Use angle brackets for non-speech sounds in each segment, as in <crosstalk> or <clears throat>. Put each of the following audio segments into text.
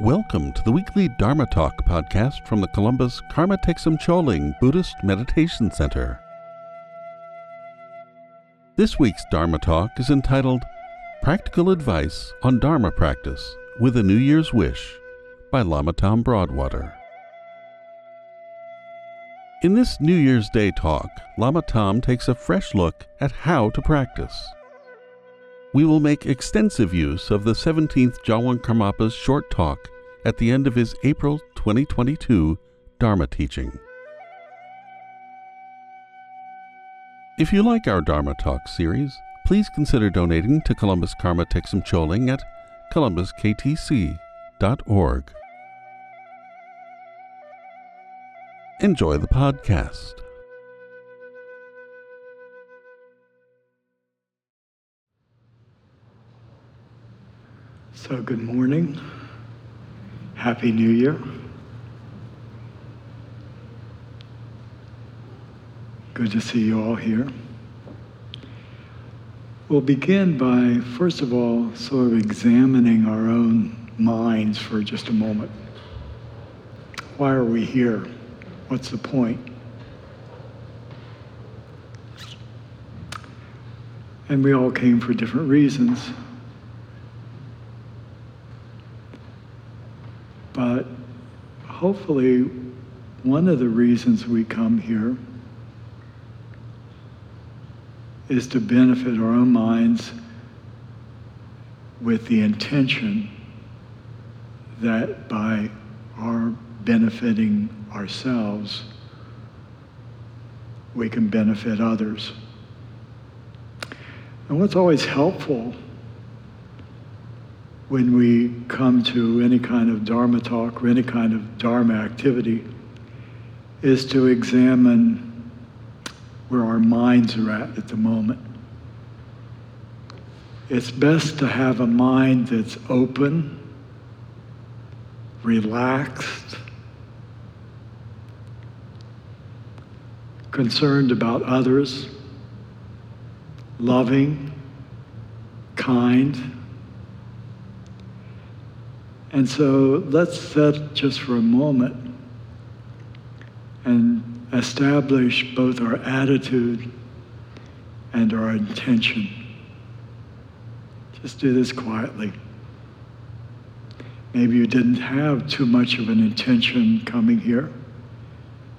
Welcome to the weekly Dharma Talk podcast from the Columbus Karma Thegsum Choling Buddhist Meditation Center. This week's Dharma Talk is entitled Practical Advice on Dharma Practice with a New Year's Wish by Lama Tom Broadwater. In this New Year's Day talk, Lama Tom takes a fresh look at how to practice we will make extensive use of the 17th Gyalwang Karmapa's short talk at the end of his April 2022 Dharma teaching. If you like our Dharma Talk series, please consider donating to Columbus Karma Thegsum Choling at columbusktc.org. Enjoy the podcast. So, good morning. Happy New Year. Good to see you all here. We'll begin by, first of all, sort of examining our own minds for just a moment. Why are we here? What's the point? And we all came for different reasons. But hopefully, one of the reasons we come here is to benefit our own minds with the intention that by our benefiting ourselves, we can benefit others. And what's always helpful when we come to any kind of Dharma talk or any kind of Dharma activity is to examine where our minds are at at the moment. It's best to have a mind that's open, relaxed, concerned about others, loving, kind and so let's set just for a moment and establish both our attitude and our intention. Just do this quietly. Maybe you didn't have too much of an intention coming here,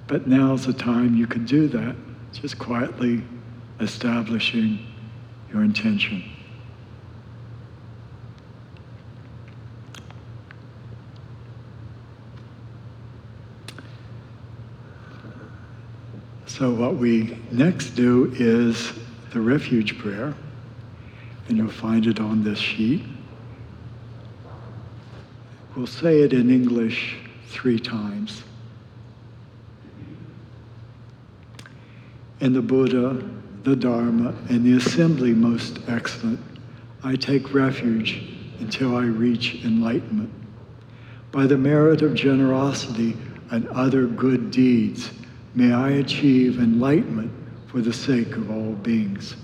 but now's the time you can do that, just quietly establishing your intention. So, what we next do is the refuge prayer, and you'll find it on this sheet. We'll say it in English three times. In the Buddha, the Dharma, and the assembly most excellent, I take refuge until I reach enlightenment. By the merit of generosity and other good deeds, may I achieve enlightenment for the sake of all beings.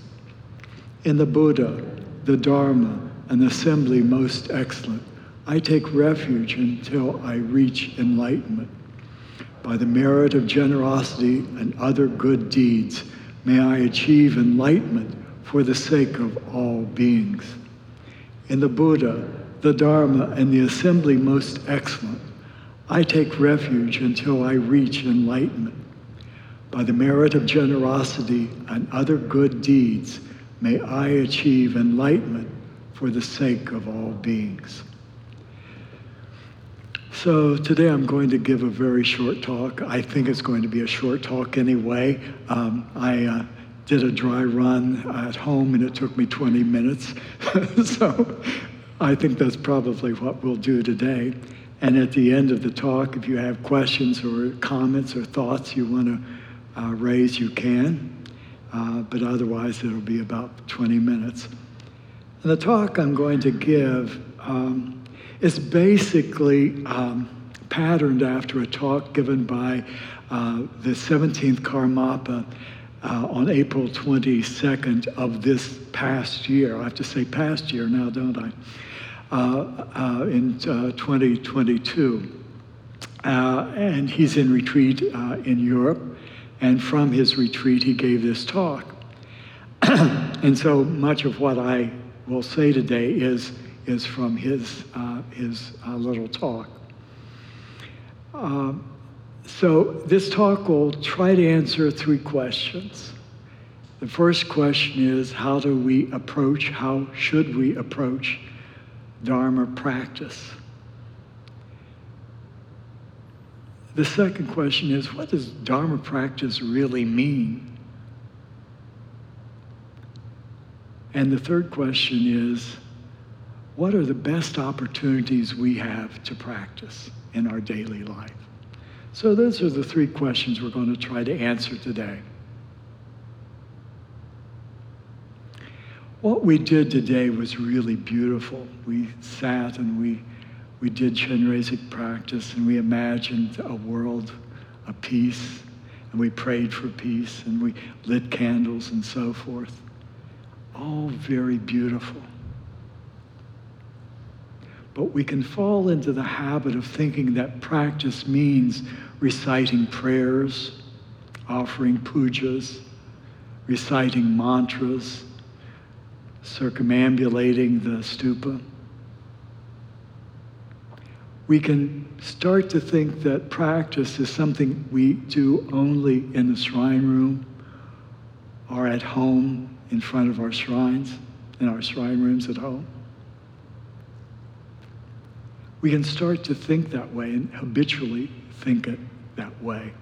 In the Buddha, the Dharma, and the assembly most excellent, I take refuge until I reach enlightenment. By the merit of generosity and other good deeds, may I achieve enlightenment for the sake of all beings. In the Buddha, the Dharma, and the assembly most excellent, I take refuge until I reach enlightenment. By the merit of generosity and other good deeds, may I achieve enlightenment for the sake of all beings. So today I'm going to give a very short talk. I think it's going to be a short talk anyway. Um, I uh, did a dry run at home and it took me 20 minutes. <laughs> so I think that's probably what we'll do today. And at the end of the talk, if you have questions or comments or thoughts you want to uh, raise, you can. Uh, but otherwise, it'll be about 20 minutes. And the talk I'm going to give um, is basically um, patterned after a talk given by uh, the 17th Karmapa uh, on April 22nd of this past year. I have to say past year now, don't I? uh, uh, in 2022. and he's in retreat in Europe. And from his retreat, he gave this talk. <clears throat> and so much of what I will say today is, is from his, uh, his uh, little talk. Um, so this talk will try to answer three questions. The first question is how do we approach, how should we approach Dharma practice? The second question is what does Dharma practice really mean? And the third question is what are the best opportunities we have to practice in our daily life? So, those are the three questions we're going to try to answer today. What we did today was really beautiful. We sat and we we did Chenrezig practice and we imagined a world of peace and we prayed for peace and we lit candles and so forth. All very beautiful. But we can fall into the habit of thinking that practice means reciting prayers, offering pujas, reciting mantras, circumambulating the stupa we can start to think that practice is something we do only in the shrine room or at home in front of our shrines, in our shrine rooms at home. We can start to think that way and habitually think it that way.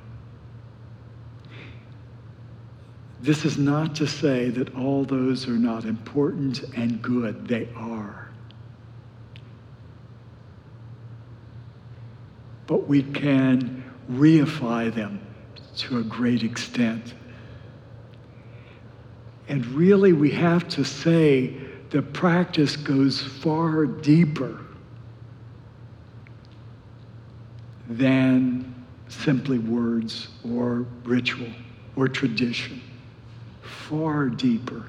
This is not to say that all those are not important and good. They are. But we can reify them to a great extent. And really, we have to say the practice goes far deeper than simply words or ritual or tradition. Far deeper.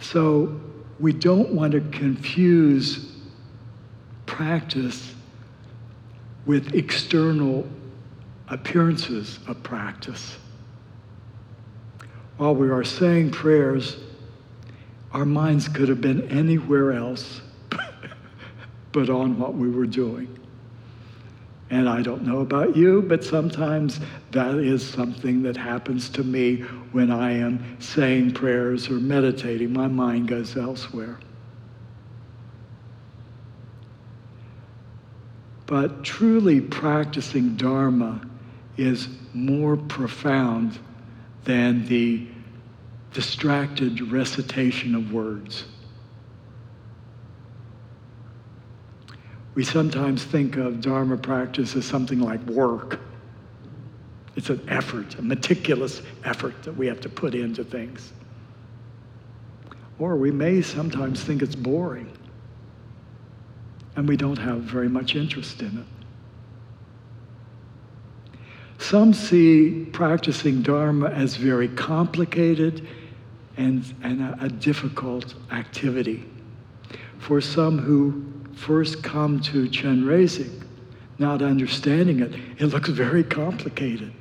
So we don't want to confuse practice with external appearances of practice. While we are saying prayers, our minds could have been anywhere else <laughs> but on what we were doing. And I don't know about you, but sometimes that is something that happens to me when I am saying prayers or meditating. My mind goes elsewhere. But truly practicing Dharma is more profound than the distracted recitation of words. We sometimes think of Dharma practice as something like work. It's an effort, a meticulous effort that we have to put into things. Or we may sometimes think it's boring and we don't have very much interest in it. Some see practicing Dharma as very complicated and, and a, a difficult activity. For some who first come to Chenrezig, not understanding it, it looks very complicated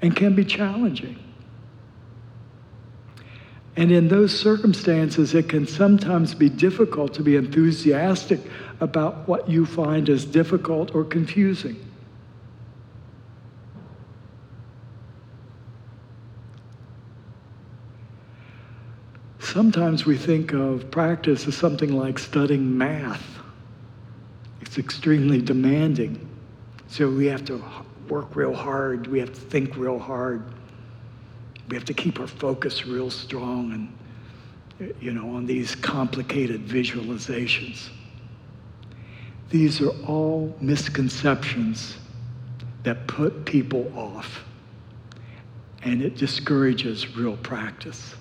and can be challenging. And in those circumstances, it can sometimes be difficult to be enthusiastic about what you find as difficult or confusing. Sometimes we think of practice as something like studying math. It's extremely demanding. So we have to work real hard, we have to think real hard. We have to keep our focus real strong and, you know, on these complicated visualizations. These are all misconceptions that put people off, and it discourages real practice.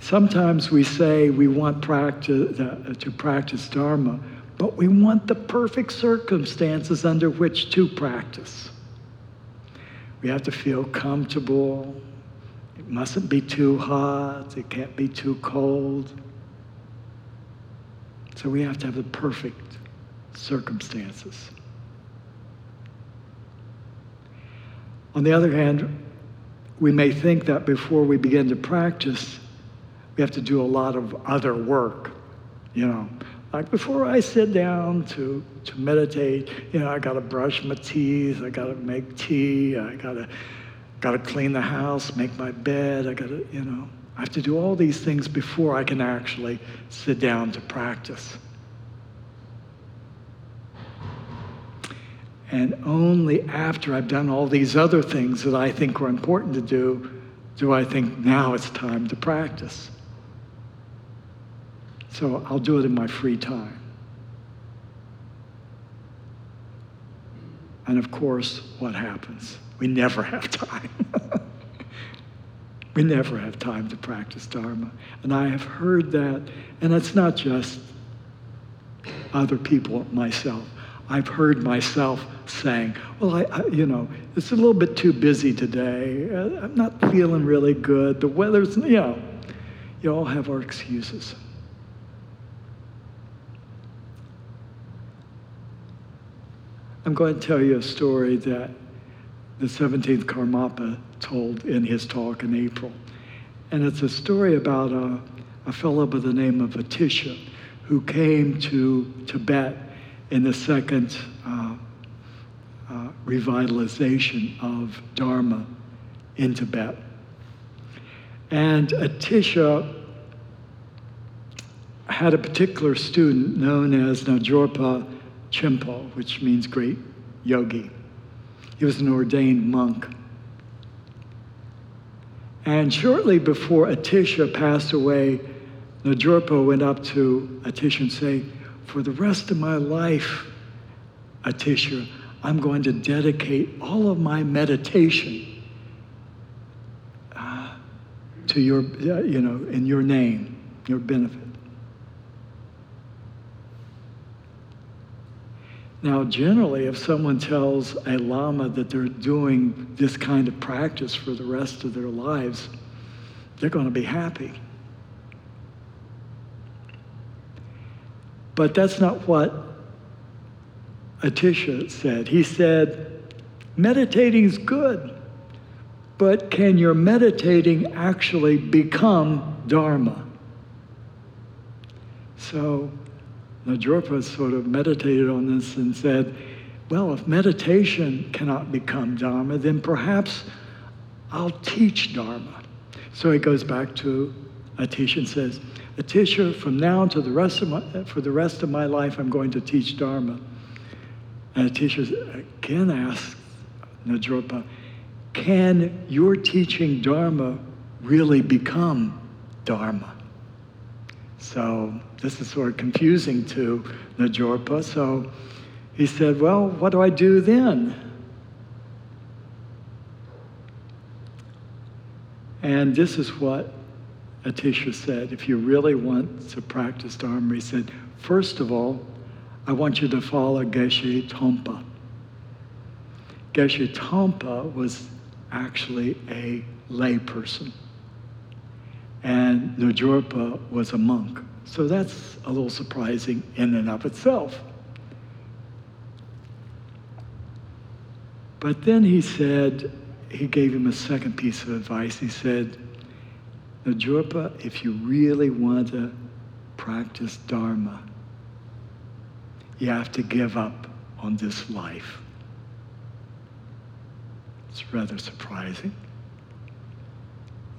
Sometimes we say we want practice, uh, to practice Dharma but we want the perfect circumstances under which to practice. We have to feel comfortable It mustn't be too hot, it can't be too cold. So we have to have the perfect circumstances. On the other hand, we may think that before we begin to practice, we have to do a lot of other work. You know, like before I sit down to, to meditate, you know, I got to brush my teeth, I got to make tea, I got to got to clean the house, make my bed, I got to, you know, I have to do all these things before I can actually sit down to practice. And only after I've done all these other things that I think are important to do, do I think now it's time to practice. So I'll do it in my free time. And of course, what happens? We never have time. <laughs> we never have time to practice Dharma. And I have heard that, and it's not just other people, myself. I've heard myself saying, well, I, I, you know, it's a little bit too busy today. Uh, I'm not feeling really good. The weather's, you know, you all have our excuses. I'm going to tell you a story that the 17th Karmapa told in his talk in April. And it's a story about a, a fellow by the name of Atisha who came to Tibet in the second uh, uh, revitalization of Dharma in Tibet. And Atisha had a particular student known as Naljorpa Chenpo, which means great yogi. He was an ordained monk. And shortly before Atisha passed away, Naljorpa went up to Atisha and said, For the rest of my life, Atisha, I'm going to dedicate all of my meditation uh, to your, uh, you know, in your name, your benefit. Now, generally, if someone tells a Lama that they're doing this kind of practice for the rest of their lives, they're going to be happy. But that's not what Atisha said. He said, meditating is good, but can your meditating actually become Dharma? So Naljorpa sort of meditated on this and said, well, if meditation cannot become Dharma, then perhaps I'll teach Dharma. So he goes back to Atisha and says, Atisha, from now to the rest of my, for the rest of my life, I'm going to teach Dharma. And Atisha again asks Naljorpa, can your teaching Dharma really become Dharma? So this is sort of confusing to Naljorpa. So he said, Well, what do I do then? And this is what Atisha said. If you really want to practice Dharma, he said, First of all, I want you to follow Geshe Tonpa. Geshe Tonpa was actually a layperson and Naljorpa was a monk. So that's a little surprising in and of itself. But then he said, he gave him a second piece of advice. He said, Naljorpa, if you really want to practice Dharma, you have to give up on this life. It's rather surprising.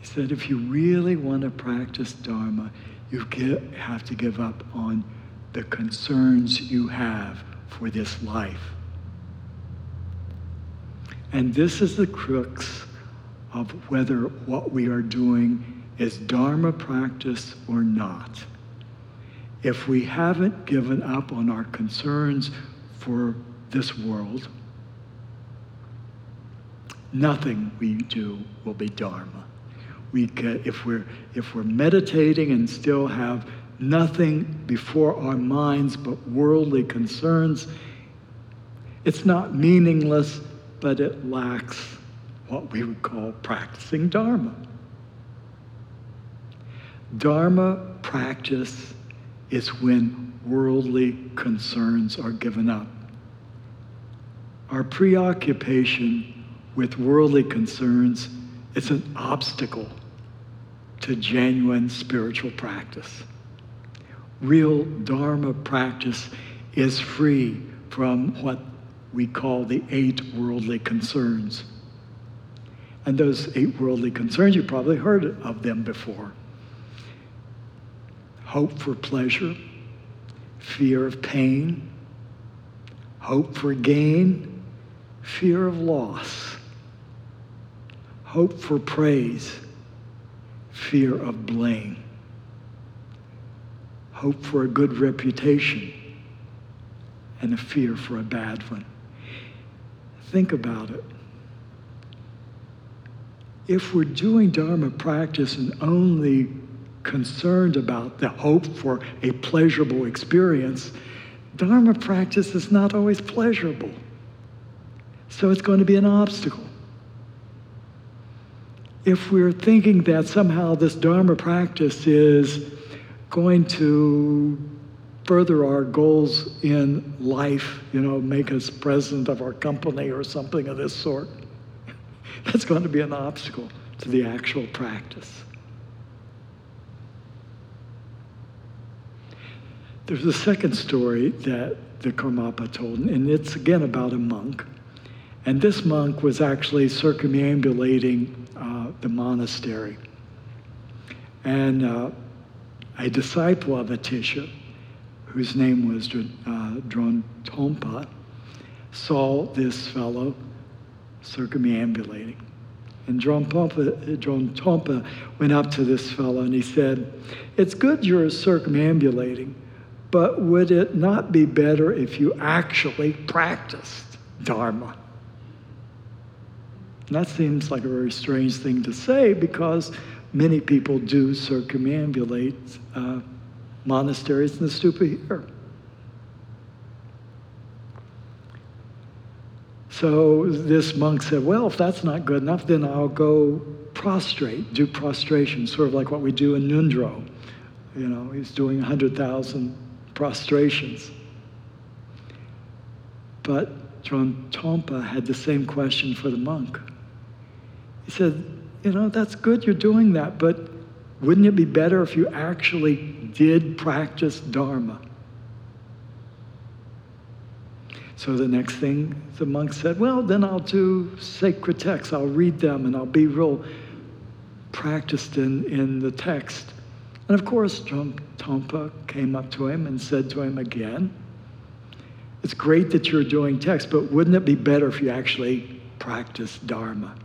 He said, if you really want to practice Dharma, you have to give up on the concerns you have for this life. And this is the crux of whether what we are doing is Dharma practice or not. If we haven't given up on our concerns for this world, nothing we do will be Dharma we get, if we're, if we're meditating and still have nothing before our minds but worldly concerns, it's not meaningless, but it lacks what we would call practicing Dharma. Dharma practice is when worldly concerns are given up. Our preoccupation with worldly concerns is an obstacle to genuine spiritual practice. Real Dharma practice is free from what we call the eight worldly concerns. And those eight worldly concerns, you've probably heard of them before hope for pleasure, fear of pain, hope for gain, fear of loss, hope for praise, fear of blame, hope for a good reputation, and a fear for a bad one. Think about it. If we're doing Dharma practice and only concerned about the hope for a pleasurable experience, Dharma practice is not always pleasurable. So it's going to be an obstacle. If we're thinking that somehow this Dharma practice is going to further our goals in life, you know, make us president of our company or something of this sort, <laughs> that's going to be an obstacle to the actual practice. There's a second story that the Karmapa told, and it's again about a monk. And this monk was actually circumambulating the monastery. And uh, a disciple of Atisha, whose name was uh, Dromtonpa, saw this fellow circumambulating. And Dromtonpa, Dromtonpa went up to this fellow and he said, It's good you're circumambulating, but would it not be better if you actually practiced Dharma? And that seems like a very strange thing to say because many people do circumambulate uh, monasteries in the stupa here. So this monk said, Well, if that's not good enough, then I'll go prostrate, do prostration, sort of like what we do in Ngondro. You know, he's doing 100,000 prostrations. But Dromtonpa had the same question for the monk. He said, You know, that's good you're doing that, but wouldn't it be better if you actually did practice Dharma? So the next thing the monk said, Well, then I'll do sacred texts. I'll read them and I'll be real practiced in, in the text. And of course, Tompa came up to him and said to him again, It's great that you're doing text, but wouldn't it be better if you actually practiced Dharma?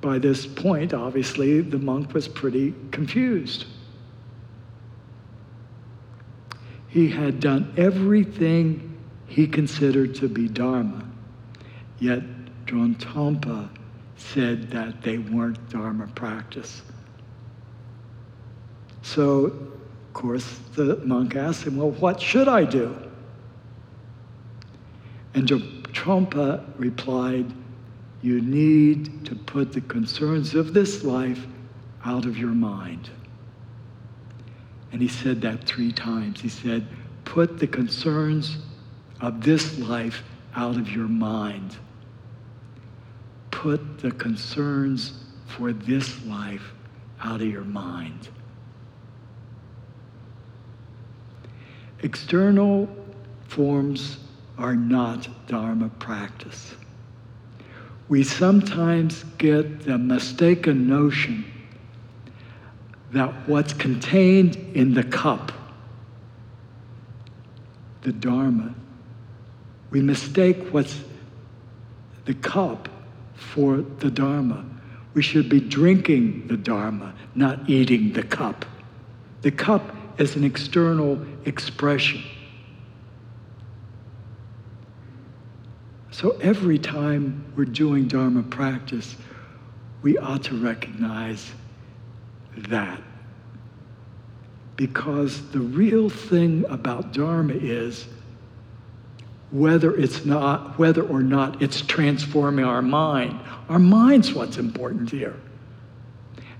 By this point, obviously, the monk was pretty confused. He had done everything he considered to be Dharma, yet Dromtonpa said that they weren't Dharma practice. So, of course, the monk asked him, Well, what should I do? And Trompa replied, You need to put the concerns of this life out of your mind. And he said that three times. He said, Put the concerns of this life out of your mind put the concerns for this life out of your mind. External forms are not Dharma practice. We sometimes get the mistaken notion that what's contained in the cup, the Dharma, we mistake what's the cup for the Dharma. We should be drinking the Dharma, not eating the cup. The cup is an external expression. So every time we're doing Dharma practice, we ought to recognize that. Because the real thing about Dharma is whether it's not whether or not it's transforming our mind. Our mind's what's important here.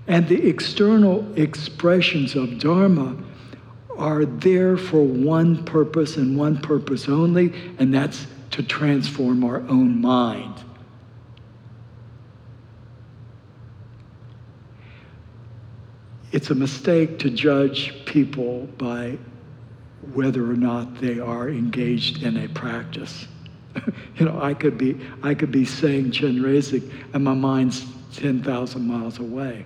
And the external expressions of Dharma are there for one purpose and one purpose only, and that's to transform our own mind. It's a mistake to judge people by whether or not they are engaged in a practice. <laughs> you know, I could be I could be saying Chenrezig and my mind's 10,000 miles away.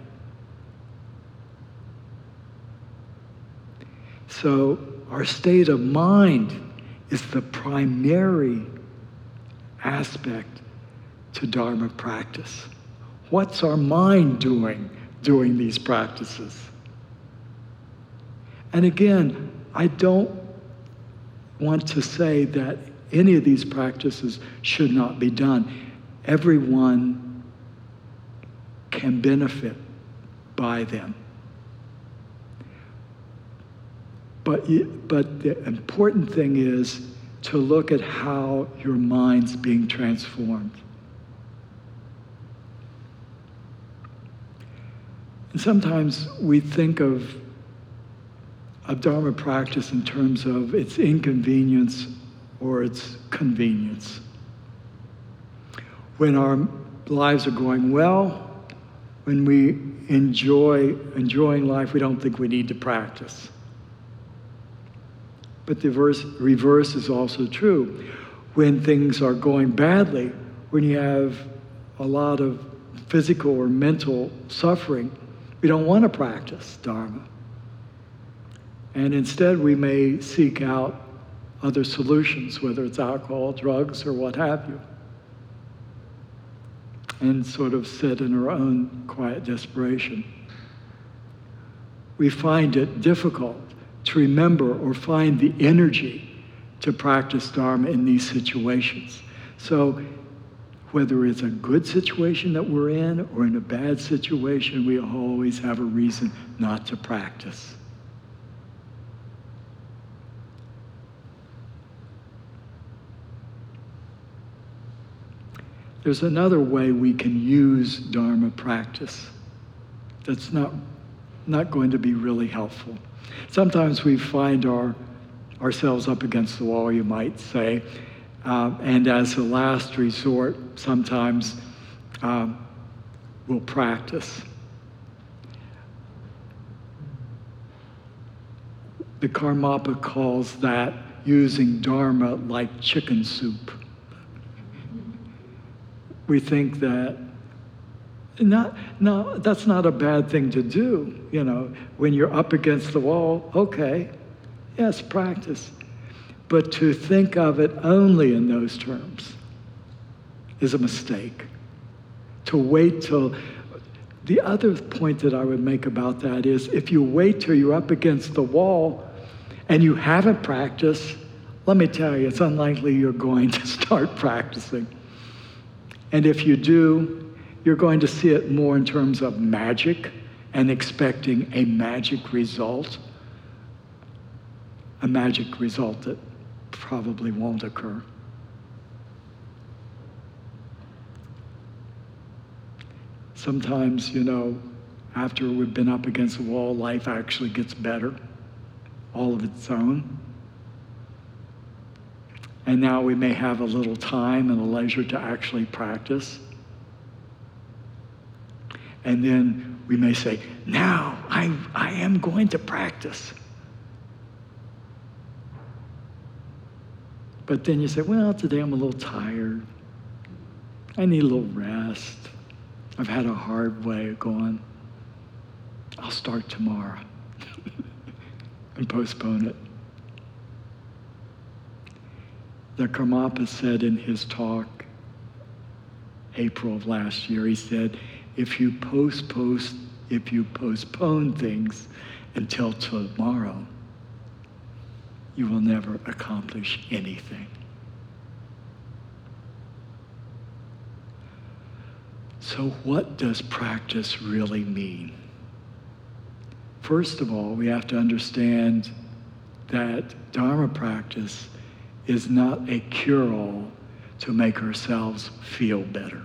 So our state of mind is the primary aspect to Dharma practice. What's our mind doing doing these practices? And again, I don't want to say that any of these practices should not be done. Everyone can benefit by them. But, but the important thing is to look at how your mind's being transformed. And sometimes we think of a Dharma practice in terms of its inconvenience or its convenience. When our lives are going well, when we enjoy enjoying life, we don't think we need to practice. But the verse, reverse is also true. When things are going badly, when you have a lot of physical or mental suffering, we don't want to practice Dharma. And instead, we may seek out other solutions, whether it's alcohol, drugs, or what have you, and sort of sit in our own quiet desperation. We find it difficult to remember or find the energy to practice Dharma in these situations. So, whether it's a good situation that we're in or in a bad situation, we always have a reason not to practice. There's another way we can use Dharma practice that's not, not going to be really helpful. Sometimes we find our, ourselves up against the wall, you might say, uh, and as a last resort, sometimes um, we'll practice. The Karmapa calls that using Dharma like chicken soup. We think that not, no, that's not a bad thing to do. You know, when you're up against the wall, okay, yes, practice. But to think of it only in those terms is a mistake. To wait till the other point that I would make about that is if you wait till you're up against the wall and you haven't practiced, let me tell you, it's unlikely you're going to <laughs> start practicing. And if you do, you're going to see it more in terms of magic and expecting a magic result, a magic result that probably won't occur. Sometimes, you know, after we've been up against the wall, life actually gets better, all of its own. And now we may have a little time and a leisure to actually practice. And then we may say, now I, I am going to practice. But then you say, well, today I'm a little tired. I need a little rest. I've had a hard way going. I'll start tomorrow <laughs> and postpone it. The Karmapa said in his talk, April of last year, he said, if you postpone, if you postpone things until tomorrow, you will never accomplish anything. So, what does practice really mean? First of all, we have to understand that Dharma practice is not a cure all to make ourselves feel better.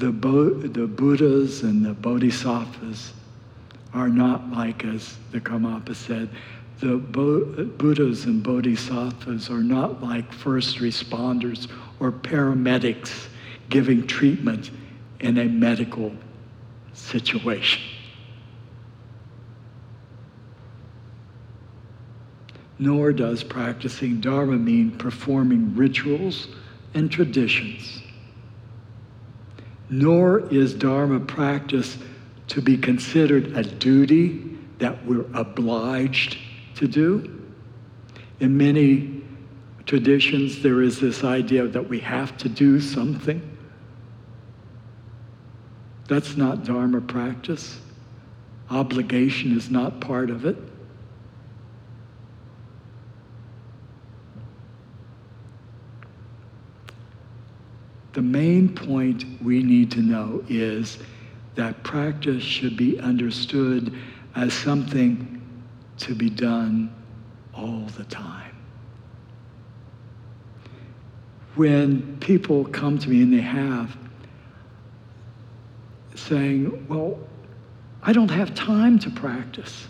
The, Bo- the Buddhas and the Bodhisattvas are not like, as the Karmapa said, the Bo- Buddhas and Bodhisattvas are not like first responders or paramedics giving treatment in a medical situation. Nor does practicing Dharma mean performing rituals and traditions. Nor is Dharma practice to be considered a duty that we're obliged to do. In many traditions, there is this idea that we have to do something. That's not Dharma practice. Obligation is not part of it. Main point we need to know is that practice should be understood as something to be done all the time. When people come to me and they have, saying, Well, I don't have time to practice.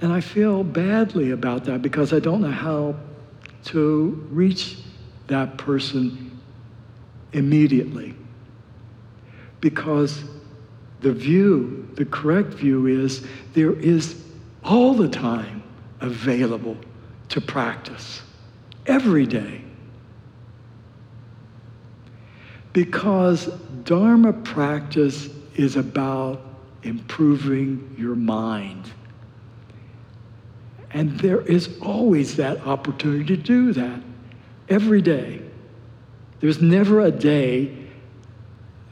And I feel badly about that because I don't know how to reach that person immediately. Because the view, the correct view is there is all the time available to practice every day. Because Dharma practice is about improving your mind. And there is always that opportunity to do that every day. There's never a day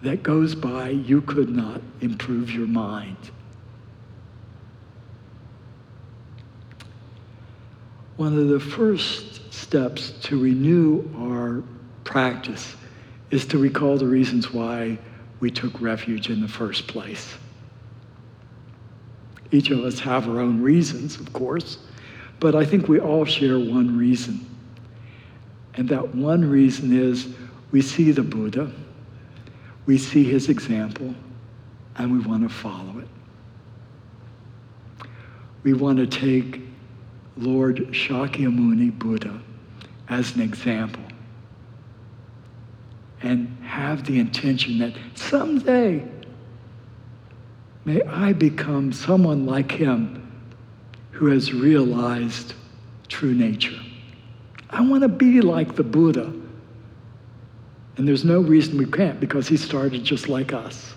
that goes by you could not improve your mind. One of the first steps to renew our practice is to recall the reasons why we took refuge in the first place. Each of us have our own reasons, of course, but I think we all share one reason. And that one reason is we see the Buddha, we see his example, and we want to follow it. We want to take Lord Shakyamuni Buddha as an example and have the intention that someday may I become someone like him who has realized true nature. I want to be like the Buddha. And there's no reason we can't because he started just like us.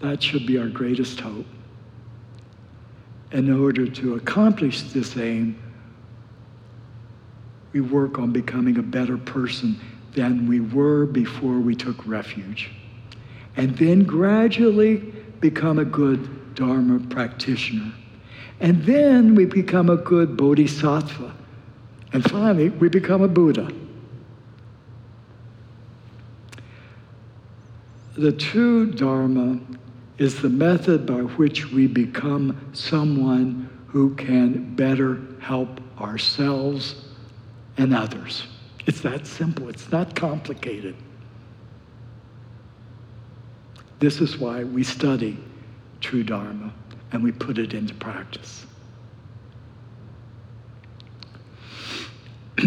That should be our greatest hope. In order to accomplish this aim, we work on becoming a better person than we were before we took refuge. And then gradually become a good Dharma practitioner. And then we become a good bodhisattva. And finally, we become a Buddha. The true Dharma is the method by which we become someone who can better help ourselves and others. It's that simple, it's not complicated. This is why we study true Dharma and we put it into practice. <clears throat>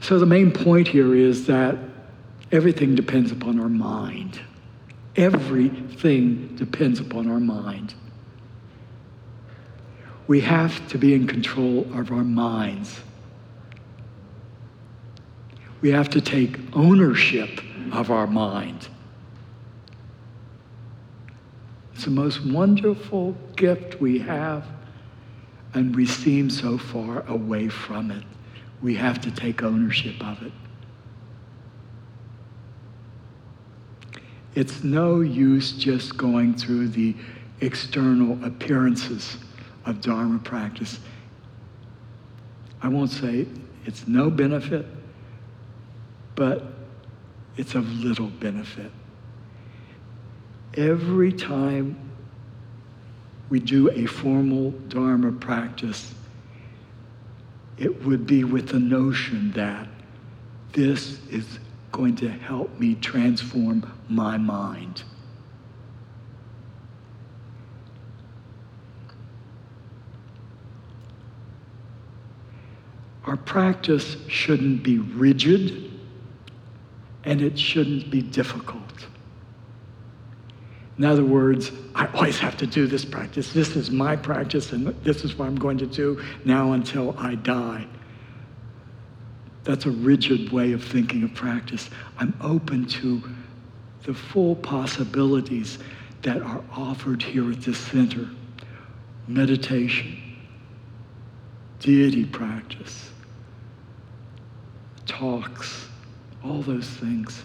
so, the main point here is that everything depends upon our mind. Everything depends upon our mind. We have to be in control of our minds. We have to take ownership of our mind. It's the most wonderful gift we have, and we seem so far away from it. We have to take ownership of it. It's no use just going through the external appearances of Dharma practice. I won't say it's no benefit, but it's of little benefit every time we do a formal Dharma practice, it would be with the notion that this is going to help me transform my mind. Our practice shouldn't be rigid and it shouldn't be difficult. In other words, I always have to do this practice. This is my practice, and this is what I'm going to do now until I die. That's a rigid way of thinking of practice. I'm open to the full possibilities that are offered here at this center meditation, deity practice, talks, all those things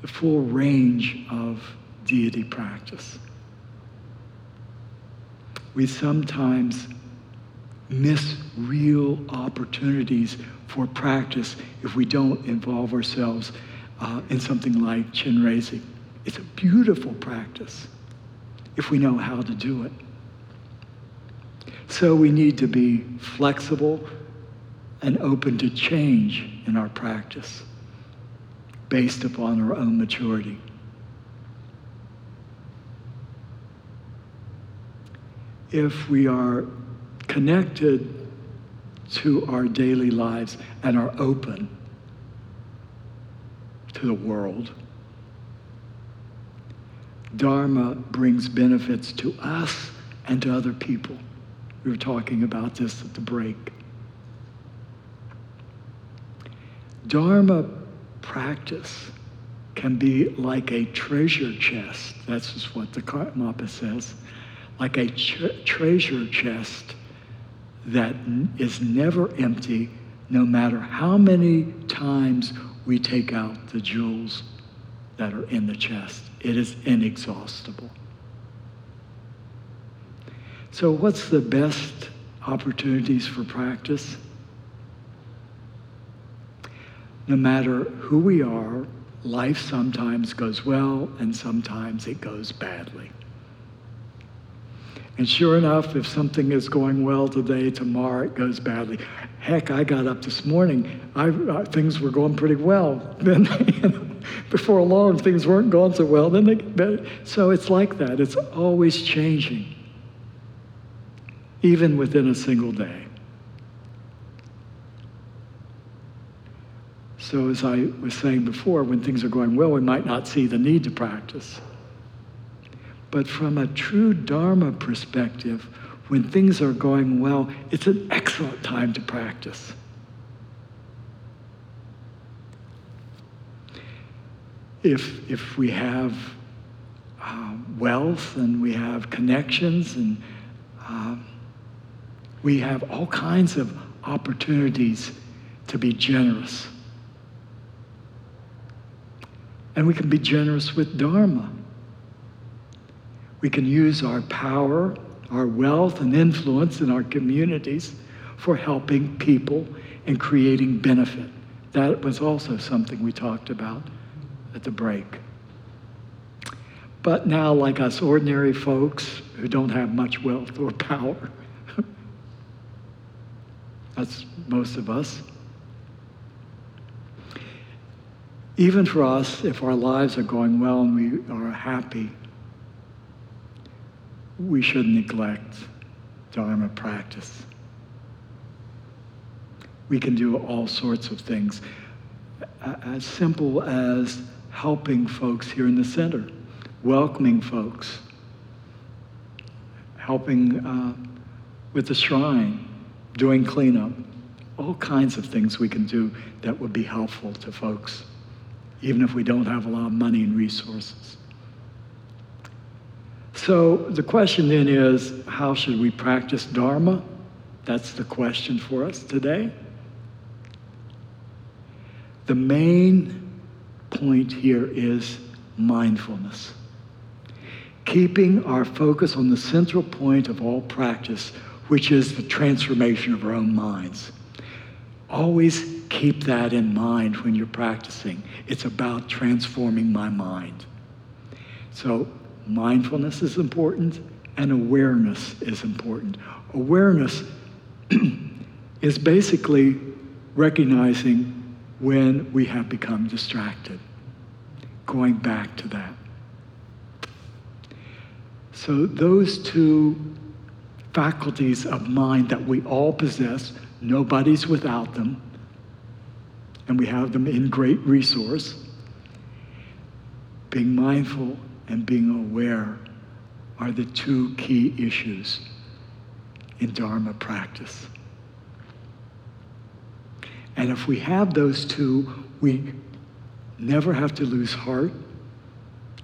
the full range of deity practice. We sometimes miss real opportunities for practice if we don't involve ourselves uh, in something like Chenrezig. It's a beautiful practice if we know how to do it. So we need to be flexible and open to change in our practice based upon our own maturity. If we are connected to our daily lives and are open to the world, Dharma brings benefits to us and to other people. We were talking about this at the break. Dharma practice can be like a treasure chest. That's just what the Karmapa says. Like a ch- treasure chest that n- is never empty, no matter how many times we take out the jewels that are in the chest. It is inexhaustible. So, what's the best opportunities for practice? No matter who we are, life sometimes goes well and sometimes it goes badly. And sure enough, if something is going well today, tomorrow it goes badly. Heck, I got up this morning. I, uh, things were going pretty well. <laughs> Then, you know, before long, things weren't going so well. Then they. So it's like that. It's always changing, even within a single day. So, as I was saying before, when things are going well, we might not see the need to practice. But from a true Dharma perspective, when things are going well, it's an excellent time to practice. If, if we have uh, wealth and we have connections and uh, we have all kinds of opportunities to be generous. And we can be generous with Dharma. We can use our power, our wealth, and influence in our communities for helping people and creating benefit. That was also something we talked about at the break. But now, like us ordinary folks who don't have much wealth or power, <laughs> that's most of us, Even for us, if our lives are going well and we are happy, we should neglect Dharma practice. We can do all sorts of things, as simple as helping folks here in the center, welcoming folks, helping uh, with the shrine, doing cleanup, all kinds of things we can do that would be helpful to folks even if we don't have a lot of money and resources. So the question then is how should we practice Dharma? That's the question for us today. The main point here is mindfulness. Keeping our focus on the central point of all practice, which is the transformation of our own minds. Always keep that in mind when you're practicing. It's about transforming my mind. So mindfulness is important and awareness is important. Awareness <clears throat> is basically recognizing when we have become distracted, going back to that. So, those two faculties of mind that we all possess, nobody's without them, and we have them in great resource. Being mindful and being aware are the two key issues in Dharma practice. And if we have those two, we never have to lose heart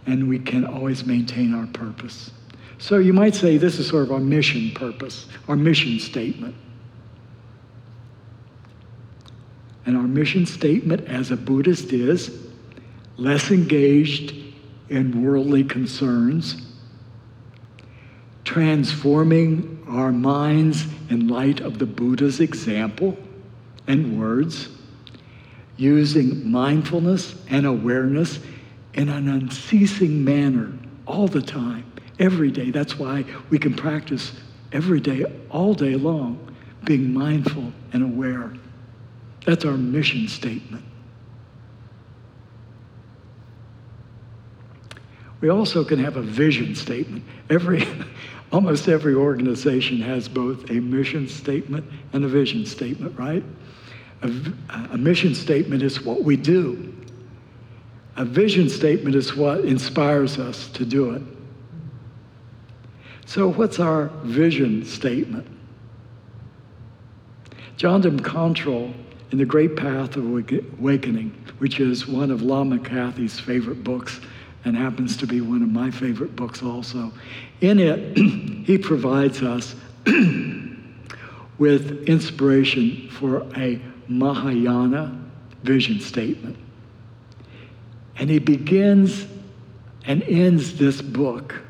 and we can always maintain our purpose. So you might say this is sort of our mission purpose, our mission statement. And our mission statement as a Buddhist is less engaged in worldly concerns, transforming our minds in light of the Buddha's example and words, using mindfulness and awareness in an unceasing manner all the time, every day. That's why we can practice every day, all day long, being mindful and aware. That's our mission statement. We also can have a vision statement. Every, <laughs> almost every organization has both a mission statement and a vision statement, right? A, a mission statement is what we do. A vision statement is what inspires us to do it. So, what's our vision statement? John de in The Great Path of Awakening, which is one of Lama Kathy's favorite books and happens to be one of my favorite books also, in it, <clears throat> he provides us <clears throat> with inspiration for a Mahayana vision statement. And he begins and ends this book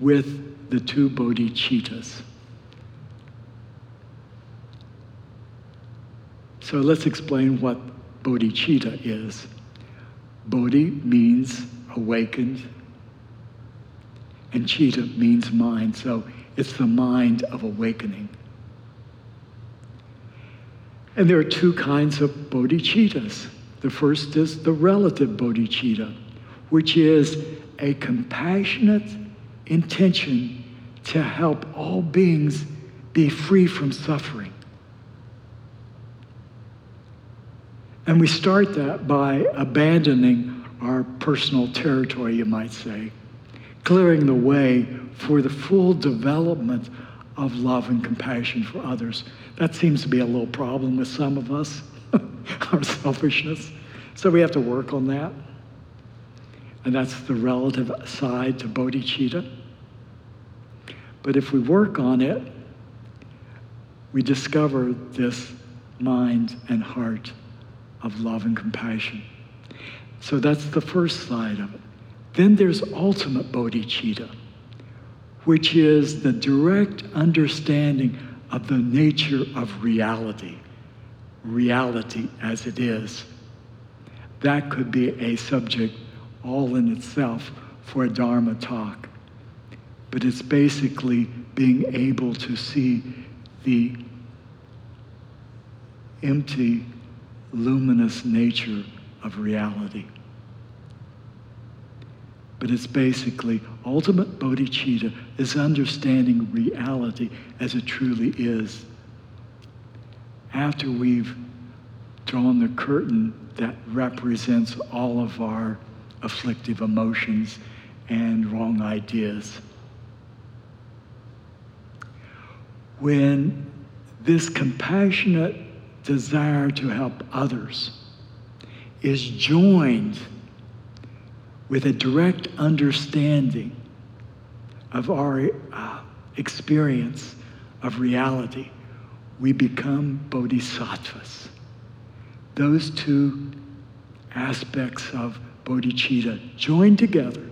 with the two bodhicittas. So let's explain what bodhicitta is. Bodhi means awakened, and chitta means mind. So it's the mind of awakening. And there are two kinds of bodhicittas. The first is the relative bodhicitta, which is a compassionate intention to help all beings be free from suffering. And we start that by abandoning our personal territory, you might say, clearing the way for the full development of love and compassion for others. That seems to be a little problem with some of us, <laughs> our selfishness. So we have to work on that. And that's the relative side to bodhicitta. But if we work on it, we discover this mind and heart of love and compassion. So that's the first side of it. Then there's ultimate bodhicitta, which is the direct understanding of the nature of reality, reality as it is. That could be a subject all in itself for a Dharma talk. But it's basically being able to see the empty luminous nature of reality. But it's basically ultimate bodhicitta is understanding reality as it truly is. After we've drawn the curtain that represents all of our afflictive emotions and wrong ideas. When this compassionate desire to help others is joined with a direct understanding of our uh, experience of reality, we become bodhisattvas. Those two aspects of bodhicitta join together,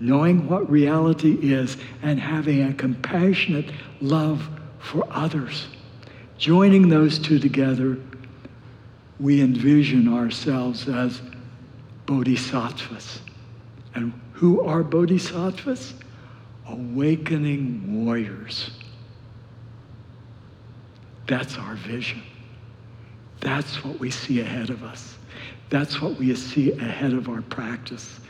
knowing what reality is and having a compassionate love for others Joining those two together, we envision ourselves as bodhisattvas, And who are bodhisattvas? Awakening warriors. That's our vision. That's what we see ahead of us. That's what we see ahead of our practice.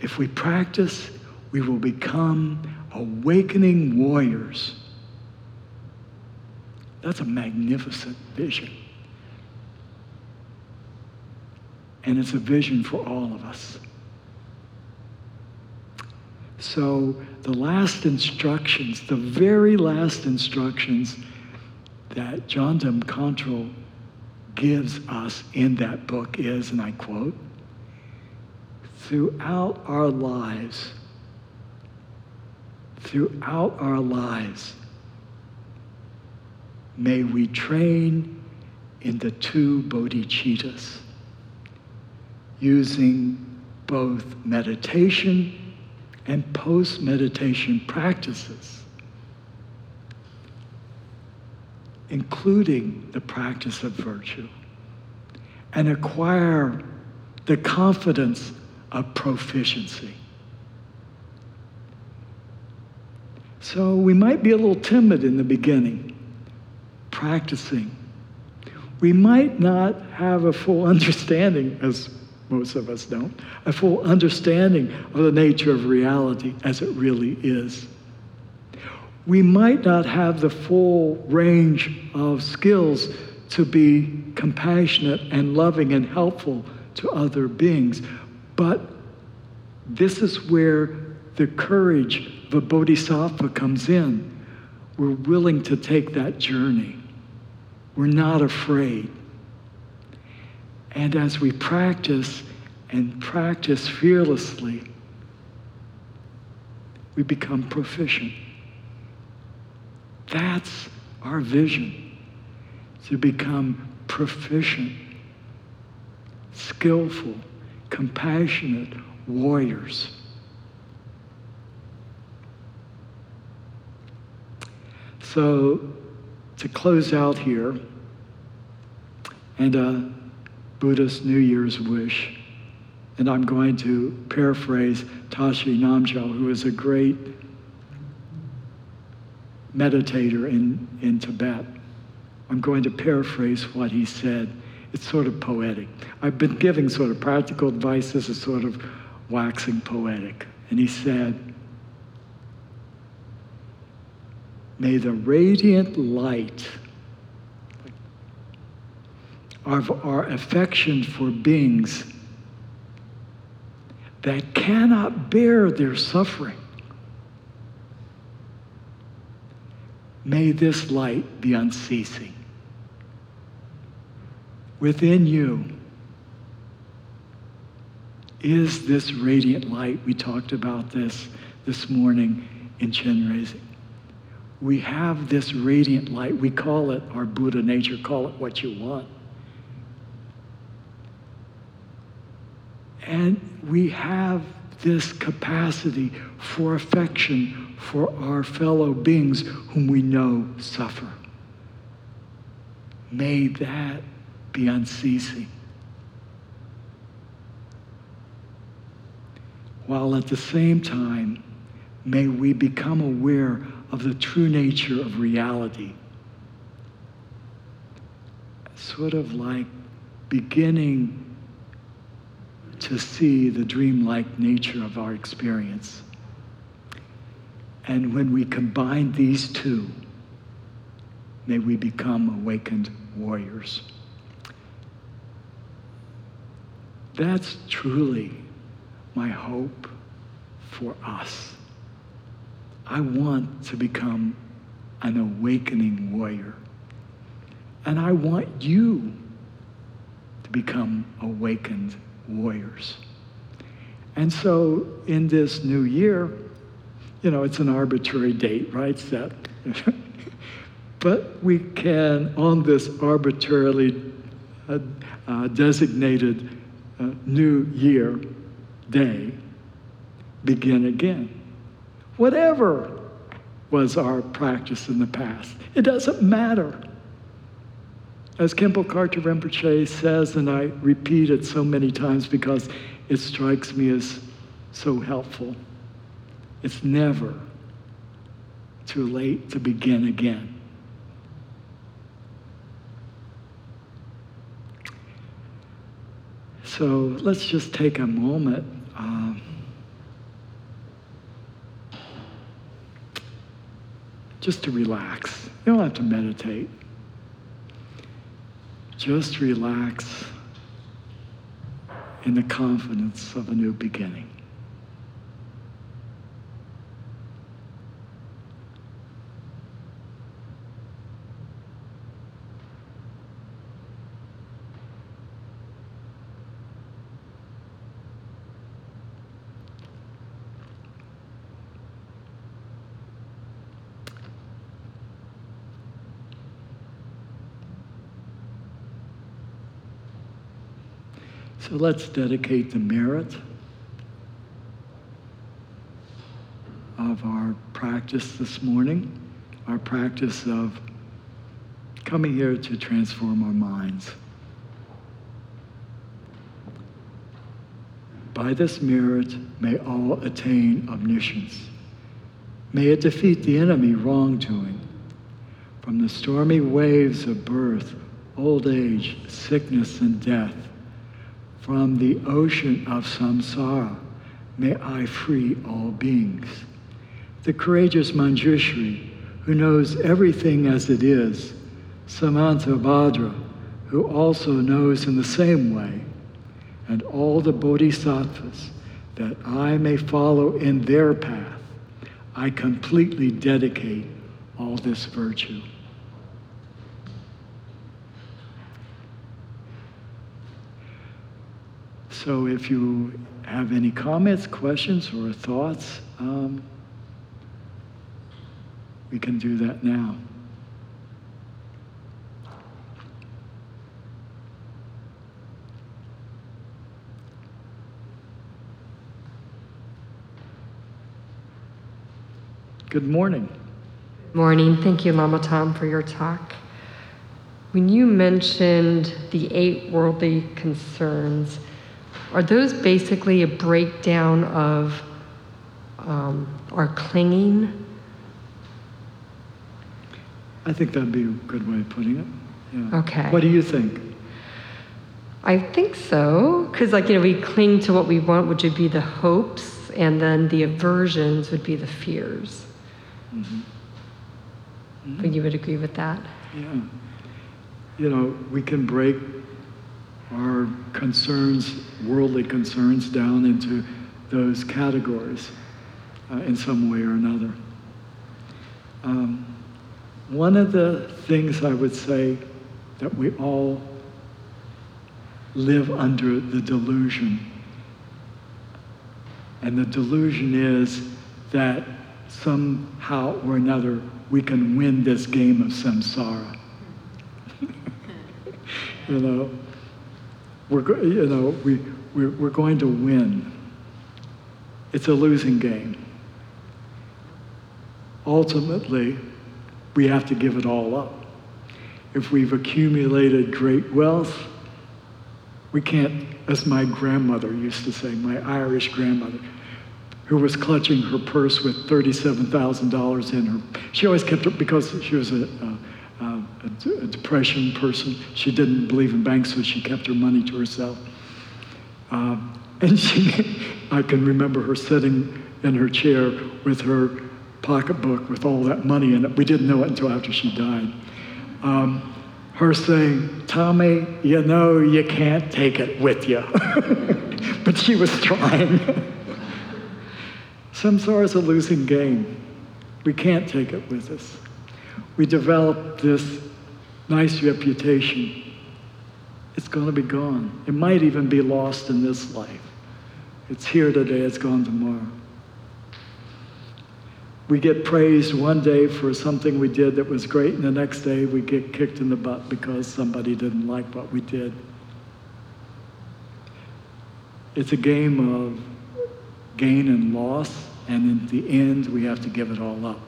If we practice, we will become awakening warriors. That's a magnificent vision. And it's a vision for all of us. So, the last instructions, the very last instructions that John Jamgon Kongtrul gives us in that book is, and I quote, throughout our lives, throughout our lives, may we train in the two bodhicittas, using both meditation and post meditation practices, including the practice of virtue, and acquire the confidence of proficiency. So we might be a little timid in the beginning, practicing. We might not have a full understanding, as most of us don't, a full understanding of the nature of reality as it really is. We might not have the full range of skills to be compassionate and loving and helpful to other beings, but this is where the courage of a bodhisattva comes in. We're willing to take that journey. We're not afraid. And as we practice and practice fearlessly, we become proficient. That's our vision to become proficient, skillful, compassionate warriors. So, to close out here, and uh, a Buddhist New Year's wish, and I'm going to paraphrase Tashi Namgyal, who is a great meditator in, in Tibet. I'm going to paraphrase what he said. It's sort of poetic. I've been giving sort of practical advice. This is sort of waxing poetic. And he said, May the radiant light of our affection for beings that cannot bear their suffering, may this light be unceasing. Within you, is this radiant light. We talked about this this morning in Chenrezig. We have this radiant light. We call it our Buddha nature, call it what you want. And we have this capacity for affection for our fellow beings whom we know suffer. May that be unceasing. while at the same time, may we become aware of the true nature of reality. Sort of like beginning to see the dreamlike nature of our experience. And when we combine these two, may we become awakened warriors. That's truly my hope for us. I want to become an awakening warrior. And I want you to become awakened warriors. And so in this new year, you know, it's an arbitrary date, right? Set. <laughs> but we can, on this arbitrarily uh, uh, designated uh, new year, day begin again. Whatever was our practice in the past, it doesn't matter. As Khenpo Karthar Rinpoche says, and I repeat it so many times because it strikes me as so helpful. It's never too late to begin again. So let's just take a moment. Um, just to relax. You don't have to meditate. Just relax in the confidence of a new beginning. Let's dedicate the merit of our practice this morning, our practice of coming here to transform our minds. By this merit, may all attain omniscience. May it defeat the enemy wrongdoing. From the stormy waves of birth, old age, sickness, and death, from the ocean of samsara, may I free all beings. The courageous Manjushri, who knows everything as it is, Samantabhadra, who also knows in the same way, and all the bodhisattvas, that I may follow in their path, I completely dedicate all this virtue. So if you have any comments, questions, or thoughts, um, we can do that now. Good morning. Morning. Thank you, Lama Tom, for your talk. When you mentioned the eight worldly concerns, are those basically a breakdown of um, our clinging? I think that'd be a good way of putting it. Yeah. Okay. What do you think? I think so, because like you know, we cling to what we want, which would be the hopes, and then the aversions would be the fears. Mm-hmm. Mm-hmm. But you would agree with that? Yeah. You know, we can break our concerns, worldly concerns, down into those categories uh, in some way or another. Um, one of the things I would say that we all live under the delusion, and the delusion is that somehow or another we can win this game of samsara. <laughs> you know, we're, you know, we, we're, we're going to win. It's a losing game. Ultimately, we have to give it all up. If we've accumulated great wealth, we can't, as my grandmother used to say, my Irish grandmother, who was clutching her purse with $37,000 in her. She always kept it because she was a, uh, a depression person. She didn't believe in banks, so she kept her money to herself. Uh, and she, <laughs> I can remember her sitting in her chair with her pocketbook with all that money in it. We didn't know it until after she died. Um, her saying, Tommy, you know you can't take it with you. <laughs> but she was trying. <laughs> Samsara is a losing game. We can't take it with us we develop this nice reputation, it's going to be gone. It might even be lost in this life. It's here today, it's gone tomorrow. We get praised one day for something we did that was great, and the next day we get kicked in the butt because somebody didn't like what we did. It's a game of gain and loss, and in the end, we have to give it all up.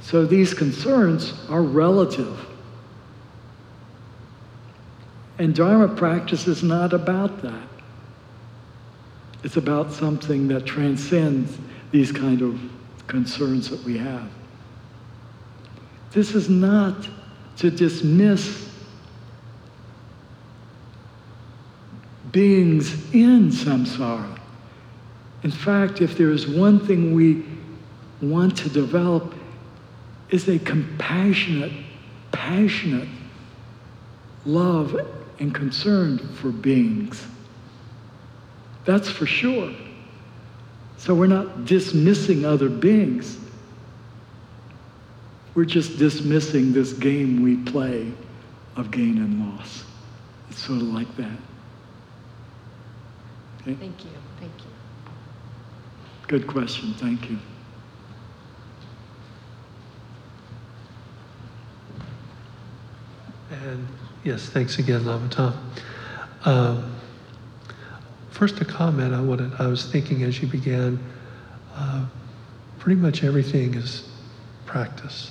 So these concerns are relative. And Dharma practice is not about that. It's about something that transcends these kind of concerns that we have. This is not to dismiss beings in samsara. In fact, if there is one thing we want to develop, is a compassionate, passionate love and concerned for beings. That's for sure. So we're not dismissing other beings. We're just dismissing this game we play of gain and loss. It's sort of like that. Okay? Thank you. Thank you. Good question. Thank you. And yes, thanks again, Lama Tom. Um, first, a comment on what I was thinking as you began. Uh, pretty much everything is practice.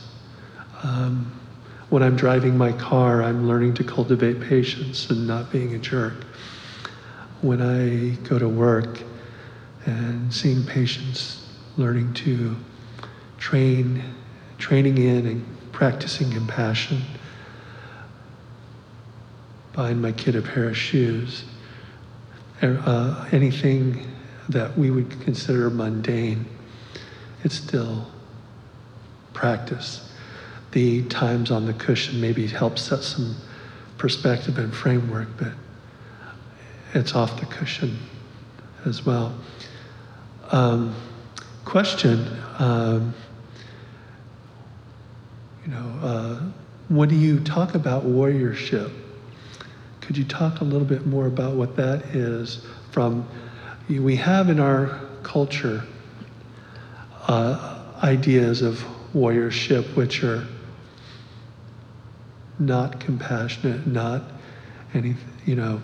Um, when I'm driving my car, I'm learning to cultivate patience and not being a jerk. When I go to work and seeing patients, learning to train, training in and practicing compassion buying my kid a pair of shoes, uh, anything that we would consider mundane, it's still practice. The times on the cushion maybe help set some perspective and framework, but it's off the cushion as well. Um, question um, you know, uh, when do you talk about warriorship, could you talk a little bit more about what that is from, we have in our culture uh, ideas of warriorship which are not compassionate, not any, you know,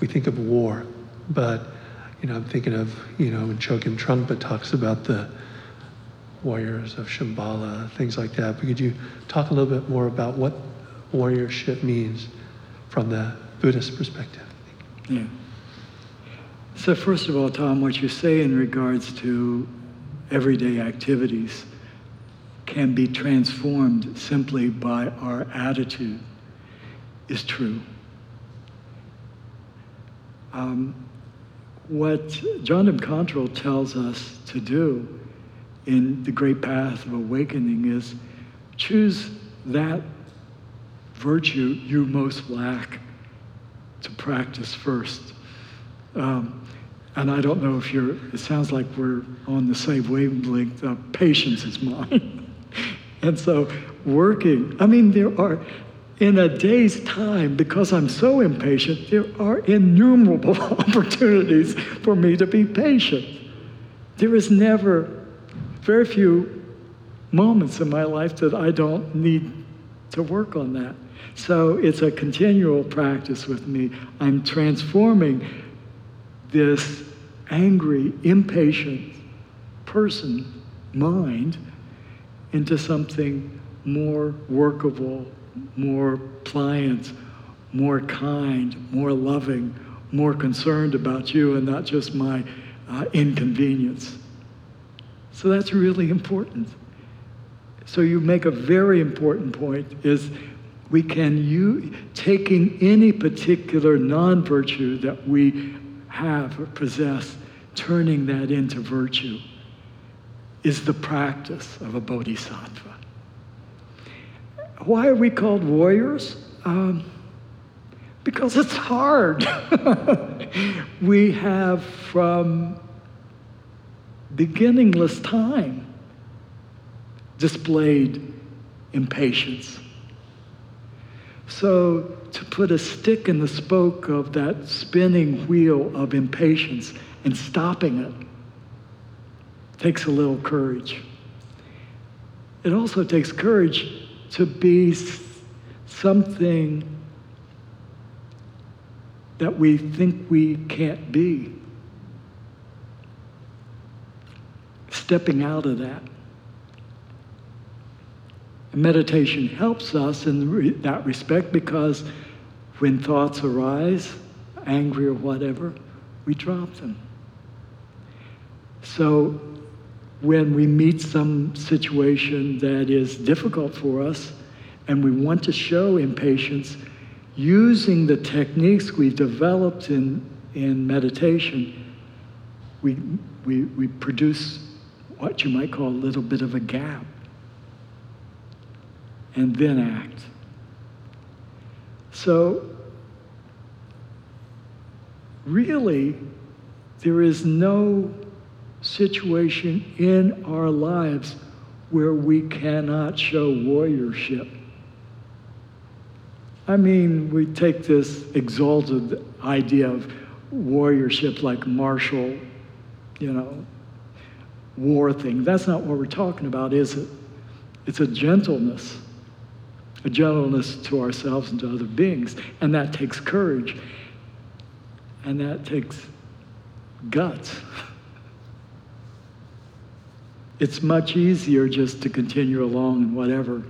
we think of war, but, you know, I'm thinking of, you know, when Chogyam Trungpa talks about the warriors of Shambhala, things like that. But could you talk a little bit more about what warriorship means from the Buddhist perspective. Yeah. So, first of all, Tom, what you say in regards to everyday activities can be transformed simply by our attitude is true. Um, what Jamgon Kongtrul tells us to do in the great path of awakening is choose that virtue you most lack to practice first. Um, and I don't know if you're, it sounds like we're on the same wavelength. Uh, patience is mine. <laughs> and so working, I mean, there are, in a day's time, because I'm so impatient, there are innumerable <laughs> opportunities for me to be patient. There is never, very few moments in my life that I don't need to work on that. So it's a continual practice with me. I'm transforming this angry, impatient person, mind, into something more workable, more pliant, more kind, more loving, more concerned about you and not just my uh, inconvenience. So that's really important. So you make a very important point is we can use, taking any particular non virtue that we have or possess, turning that into virtue is the practice of a bodhisattva. Why are we called warriors? Um, because it's hard. <laughs> we have from beginningless time displayed impatience so, to put a stick in the spoke of that spinning wheel of impatience and stopping it takes a little courage. It also takes courage to be something that we think we can't be. Stepping out of that. Meditation helps us in that respect because when thoughts arise, angry or whatever, we drop them. So when we meet some situation that is difficult for us and we want to show impatience, using the techniques we've developed in, in meditation, we, we, we produce what you might call a little bit of a gap and then act. So, really, there is no situation in our lives where we cannot show warriorship. I mean, we take this exalted idea of warriorship like martial, you know, war thing. That's not what we're talking about, is it? It's a gentleness, a gentleness to ourselves and to other beings. And that takes courage. And that takes guts. <laughs> It's much easier just to continue along in whatever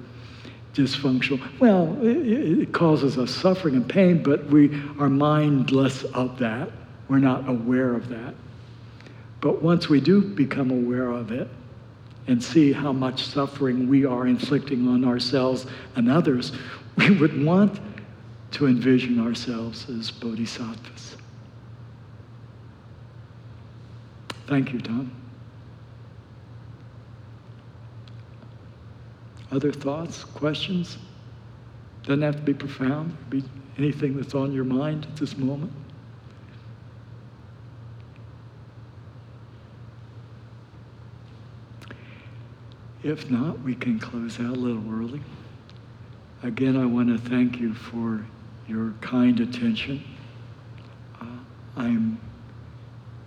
dysfunctional. Well, it, it, causes us suffering and pain, but we are mindless of that. We're not aware of that. But once we do become aware of it and see how much suffering we are inflicting on ourselves and others, we would want to envision ourselves as bodhisattvas. Thank you, Tom. Other thoughts, questions? Doesn't have to be profound, be anything that's on your mind at this moment. If not, we can close out a little early. Again, I want to thank you for your kind attention. Uh, I'm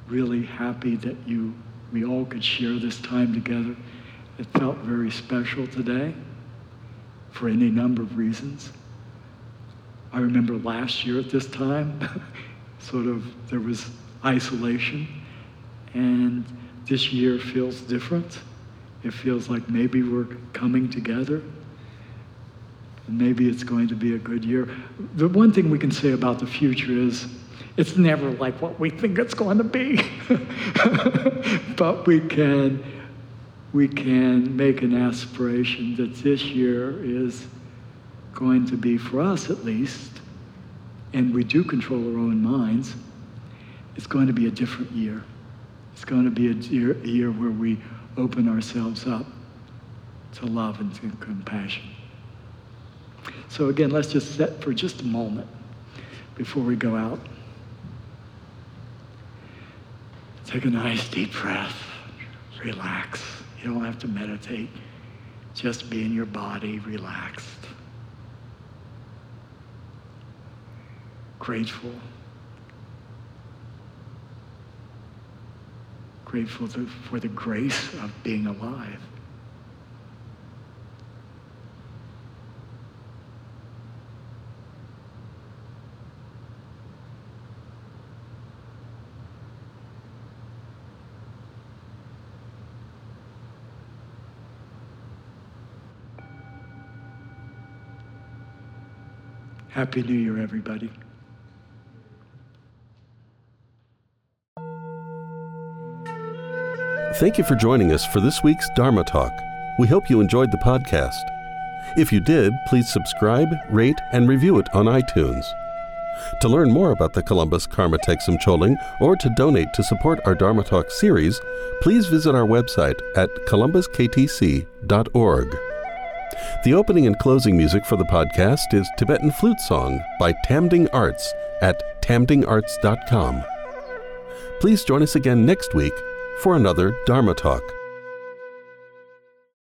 really happy that you, we all could share this time together. It felt very special today for any number of reasons. I remember last year at this time, <laughs> sort of there was isolation, and this year feels different. It feels like maybe we're coming together. And maybe it's going to be a good year. The one thing we can say about the future is it's never like what we think it's going to be. <laughs> but we can we can make an aspiration that this year is going to be, for us at least, and we do control our own minds, it's going to be a different year. It's going to be a year, a year where we open ourselves up to love and to compassion. So, again, let's just set for just a moment before we go out. Take a nice deep breath, relax. You don't have to meditate. Just be in your body, relaxed, grateful. Grateful to, for the grace of being alive. Happy New Year, everybody. Thank you for joining us for this week's Dharma Talk. We hope you enjoyed the podcast. If you did, please subscribe, rate, and review it on iTunes. To learn more about the Columbus Karma Thegsum Choling or to donate to support our Dharma Talk series, please visit our website at columbusktc.org. The opening and closing music for the podcast is Tibetan Flute Song by Tamding Arts at tamdingarts.com. Please join us again next week for another Dharma Talk.